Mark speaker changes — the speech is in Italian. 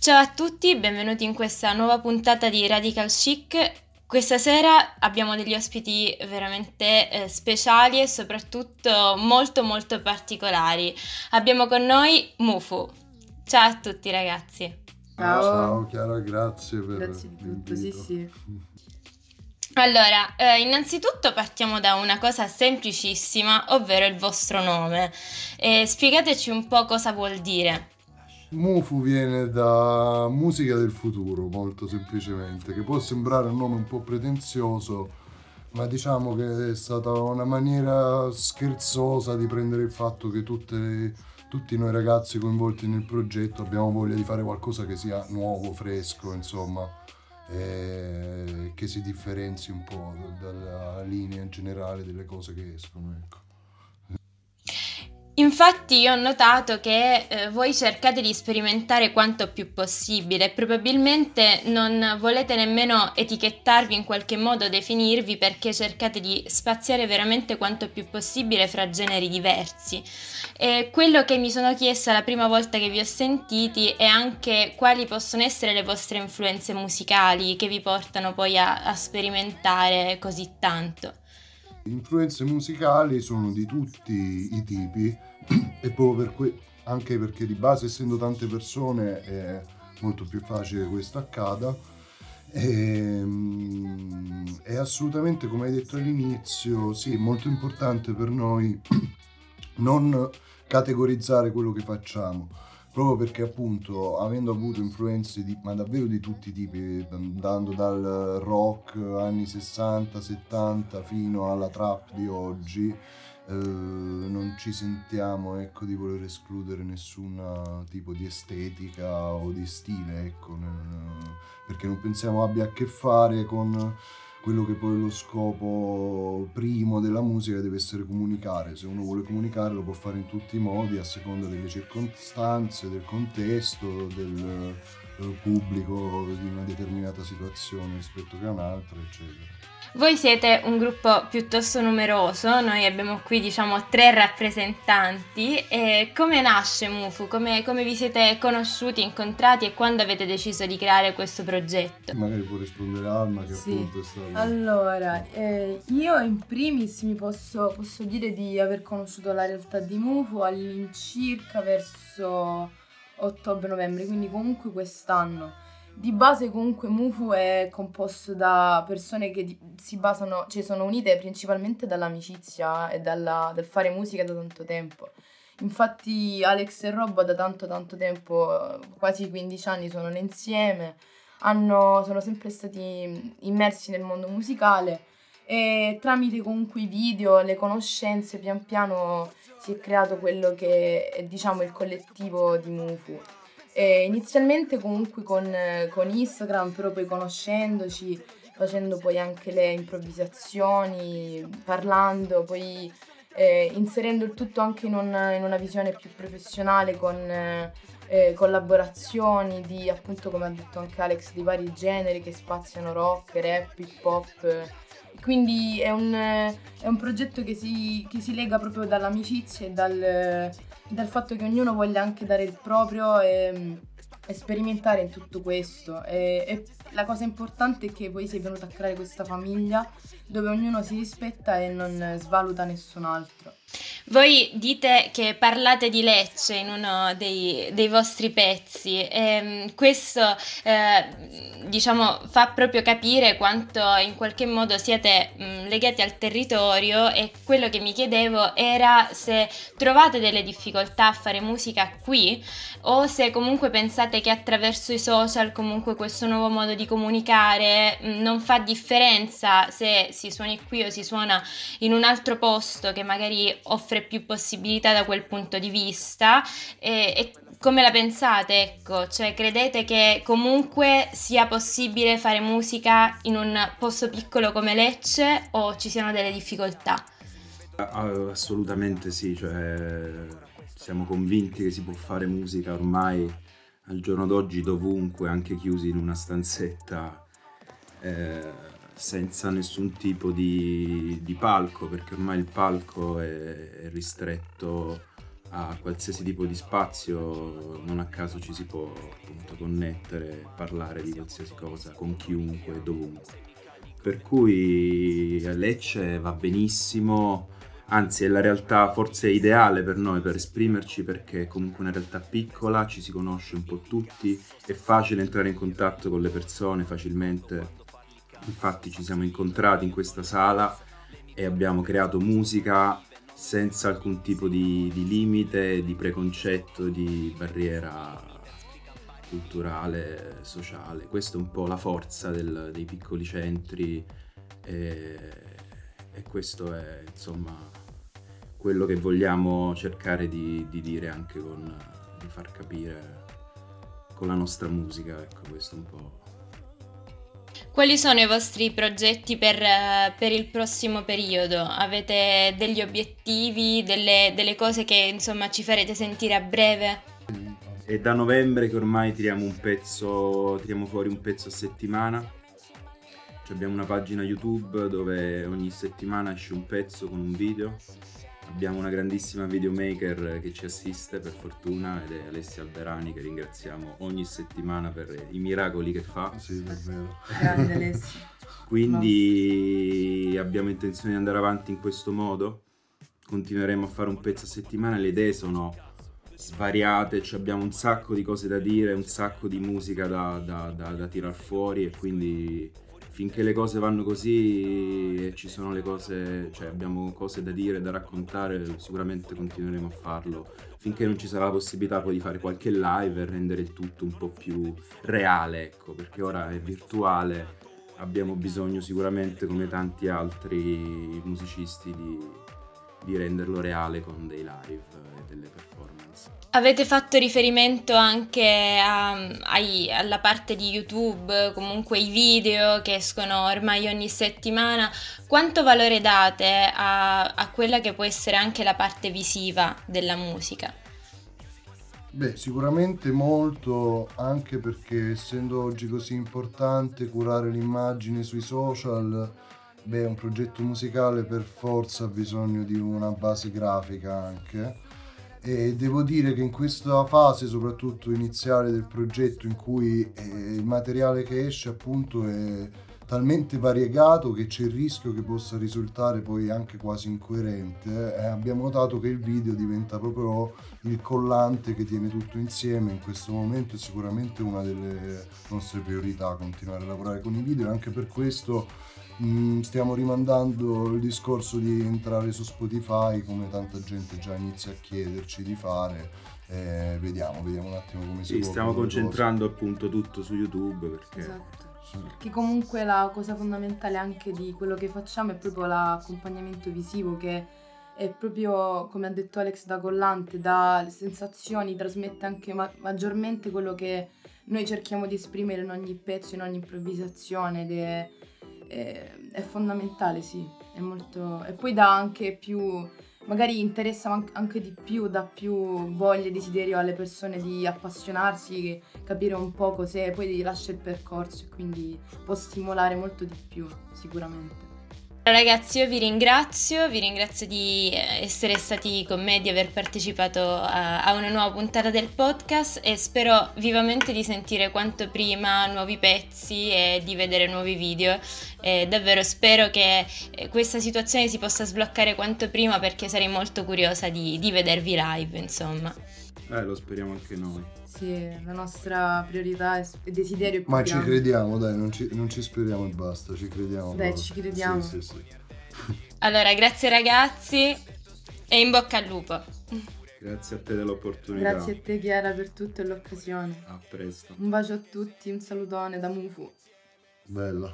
Speaker 1: Ciao a tutti, benvenuti in questa nuova puntata di Radical Chic. Questa sera abbiamo degli ospiti veramente eh, speciali e soprattutto molto molto particolari. Abbiamo con noi Mufu. Ciao a tutti ragazzi.
Speaker 2: Ciao, Ciao Chiara, grazie per
Speaker 3: Grazie di tutto, sì sì.
Speaker 1: Allora, eh, innanzitutto partiamo da una cosa semplicissima, ovvero il vostro nome. Eh, spiegateci un po' cosa vuol dire.
Speaker 2: Mufu viene da musica del futuro, molto semplicemente, che può sembrare un nome un po' pretenzioso, ma diciamo che è stata una maniera scherzosa di prendere il fatto che tutte, tutti noi ragazzi coinvolti nel progetto abbiamo voglia di fare qualcosa che sia nuovo, fresco, insomma, che si differenzi un po' dalla linea generale delle cose che escono. Ecco.
Speaker 1: Infatti io ho notato che eh, voi cercate di sperimentare quanto più possibile e probabilmente non volete nemmeno etichettarvi in qualche modo, definirvi perché cercate di spaziare veramente quanto più possibile fra generi diversi. E quello che mi sono chiesta la prima volta che vi ho sentiti è anche quali possono essere le vostre influenze musicali che vi portano poi a, a sperimentare così tanto.
Speaker 2: Influenze musicali sono di tutti i tipi e proprio per que- anche perché di base essendo tante persone è molto più facile che questo accada. E, um, è assolutamente come hai detto all'inizio sì molto importante per noi non categorizzare quello che facciamo proprio perché appunto avendo avuto influenze di, ma davvero di tutti i tipi andando dal rock anni 60 70 fino alla trap di oggi eh, non ci sentiamo ecco, di voler escludere nessun tipo di estetica o di stile, ecco, nel, perché non pensiamo abbia a che fare con quello che poi è lo scopo primo della musica deve essere comunicare. Se uno vuole comunicare lo può fare in tutti i modi a seconda delle circostanze, del contesto, del, del pubblico di una determinata situazione rispetto che a un'altra, eccetera.
Speaker 1: Voi siete un gruppo piuttosto numeroso, noi abbiamo qui diciamo tre rappresentanti. E come nasce Mufu? Come, come, vi siete conosciuti, incontrati e quando avete deciso di creare questo progetto?
Speaker 2: Magari può rispondere Alma che sì. appunto è stata...
Speaker 3: Allora, eh, io in primis mi posso, posso dire di aver conosciuto la realtà di Mufu all'incirca verso ottobre-novembre, quindi comunque quest'anno di base comunque Mufu è composto da persone che di, si basano, cioè sono unite principalmente dall'amicizia e dalla, dal fare musica da tanto tempo. Infatti Alex e Rob da tanto tanto tempo, quasi 15 anni, sono insieme, hanno, sono sempre stati immersi nel mondo musicale e tramite comunque i video, le conoscenze, pian piano si è creato quello che è diciamo il collettivo di Mufu. E inizialmente comunque con, con Instagram, però poi conoscendoci, facendo poi anche le improvvisazioni, parlando, poi eh, inserendo il tutto anche in, un, in, una visione più professionale con eh, collaborazioni di appunto come ha detto anche Alex di vari generi che spaziano rock, rap, hip hop. Quindi è un, è un progetto che si, che si, lega proprio dall'amicizia e dal, dal fatto che ognuno voglia anche dare il proprio e, e sperimentare in tutto questo. E, e, la cosa importante è che poi si è venuta a creare questa famiglia dove ognuno si rispetta e non svaluta nessun altro.
Speaker 1: Voi dite che parlate di Lecce in uno dei, dei vostri pezzi. E ehm, questo eh, diciamo fa proprio capire quanto in qualche modo siete mh, legati al territorio e quello che mi chiedevo era se trovate delle difficoltà a fare musica qui o se comunque pensate che attraverso i social comunque questo nuovo modo di comunicare mh, non fa differenza se si suoni qui o si suona in un altro posto che magari offre più possibilità da quel punto di vista e, e come la pensate? Ecco, cioè credete che comunque sia possibile fare musica in un posto piccolo come Lecce o ci siano delle difficoltà?
Speaker 4: Assolutamente sì, cioè, siamo convinti che si può fare musica ormai al giorno d'oggi dovunque, anche chiusi in una stanzetta. Eh, senza nessun tipo di, di, palco, perché ormai il palco è, è ristretto a qualsiasi tipo di spazio, non a caso ci si può appunto connettere, parlare di qualsiasi cosa con chiunque dovunque. Per cui Lecce va benissimo, anzi è la realtà forse ideale per noi per esprimerci perché è comunque una realtà piccola, ci si conosce un po' tutti, è facile entrare in contatto con le persone facilmente. Infatti ci siamo incontrati in questa sala e abbiamo creato musica senza alcun tipo di, di limite, di preconcetto, di barriera culturale, sociale. Questa è un po' la forza del, dei piccoli centri e, e, questo è insomma quello che vogliamo cercare di, di dire anche con, di far capire con la nostra musica, ecco questo un po'
Speaker 1: Quali sono i vostri progetti per, per, il prossimo periodo? Avete degli obiettivi, delle, delle, cose che insomma ci farete sentire a breve?
Speaker 4: È da novembre che ormai tiriamo un pezzo, tiriamo fuori un pezzo a settimana. Abbiamo una pagina YouTube dove ogni settimana esce un pezzo con un video Abbiamo una grandissima videomaker che ci assiste per fortuna ed è Alessia Alberani che ringraziamo ogni settimana per i miracoli che fa.
Speaker 2: Sì, davvero.
Speaker 3: Grande Alessia.
Speaker 4: Quindi abbiamo intenzione di andare avanti in questo modo. Continueremo a fare un pezzo a settimana, le idee sono svariate, cioè abbiamo un sacco di cose da dire, un sacco di musica da, da, da, da tirar fuori e quindi finché le cose vanno così e ci sono le cose, cioè abbiamo cose da dire, da raccontare, sicuramente continueremo a farlo. Finché non ci sarà la possibilità poi di fare qualche live e rendere il tutto un po' più reale, ecco, perché ora è virtuale, abbiamo bisogno sicuramente come tanti altri musicisti di, di renderlo reale con dei live e delle performance.
Speaker 1: Avete fatto riferimento anche a, ai, alla parte di YouTube, comunque i video che escono ormai ogni settimana. Quanto valore date a, a quella che può essere anche la parte visiva della musica?
Speaker 2: Beh, sicuramente molto, anche perché essendo oggi così importante curare l'immagine sui social, beh, un progetto musicale per forza ha bisogno di una base grafica anche. E devo dire che in questa fase, soprattutto iniziale del progetto, in cui eh, il materiale che esce appunto è talmente variegato che c'è il rischio che possa risultare poi anche quasi incoerente, eh, abbiamo notato che il video diventa proprio il collante che tiene tutto insieme. In questo momento è sicuramente una delle nostre priorità continuare a lavorare con i video. E anche per questo Mm, stiamo rimandando il discorso di entrare su Spotify come tanta gente già inizia a chiederci di fare. Eh, vediamo, vediamo un attimo come si
Speaker 4: sì,
Speaker 2: può.
Speaker 4: Stiamo concentrando appunto tutto su YouTube perché...
Speaker 3: Esatto. Perché comunque la cosa fondamentale anche di quello che facciamo è proprio l'accompagnamento visivo che è proprio, come ha detto Alex, da collante, da sensazioni, trasmette anche ma- maggiormente quello che noi cerchiamo di esprimere in ogni pezzo, in ogni improvvisazione ed è è, è fondamentale, sì, è molto... E poi dà anche più magari interessa anche di più, dà più voglia e desiderio alle persone di appassionarsi, capire un po' cos'è, poi lascia il percorso e quindi può stimolare molto di più sicuramente.
Speaker 1: Ragazzi, io vi ringrazio, vi ringrazio di eh, essere stati con me, di aver partecipato a, a, una nuova puntata del podcast e spero vivamente di sentire quanto prima nuovi pezzi e di vedere nuovi video. E davvero spero che eh, questa situazione si possa sbloccare quanto prima perché sarei molto curiosa di, di vedervi live, insomma.
Speaker 4: Eh, lo speriamo anche noi.
Speaker 3: Sì, la nostra priorità e desiderio più
Speaker 2: Ma
Speaker 3: grande.
Speaker 2: ci crediamo, dai, non ci, non ci, speriamo e basta, ci crediamo.
Speaker 3: Dai, proprio. ci crediamo.
Speaker 2: Sì, sì,
Speaker 1: sì. Allora, grazie ragazzi e in bocca al lupo.
Speaker 4: Grazie a te dell'opportunità.
Speaker 3: Grazie a te Chiara per tutto e l'occasione.
Speaker 4: A presto.
Speaker 3: Un bacio a tutti, un salutone da Mufu.
Speaker 2: Bella.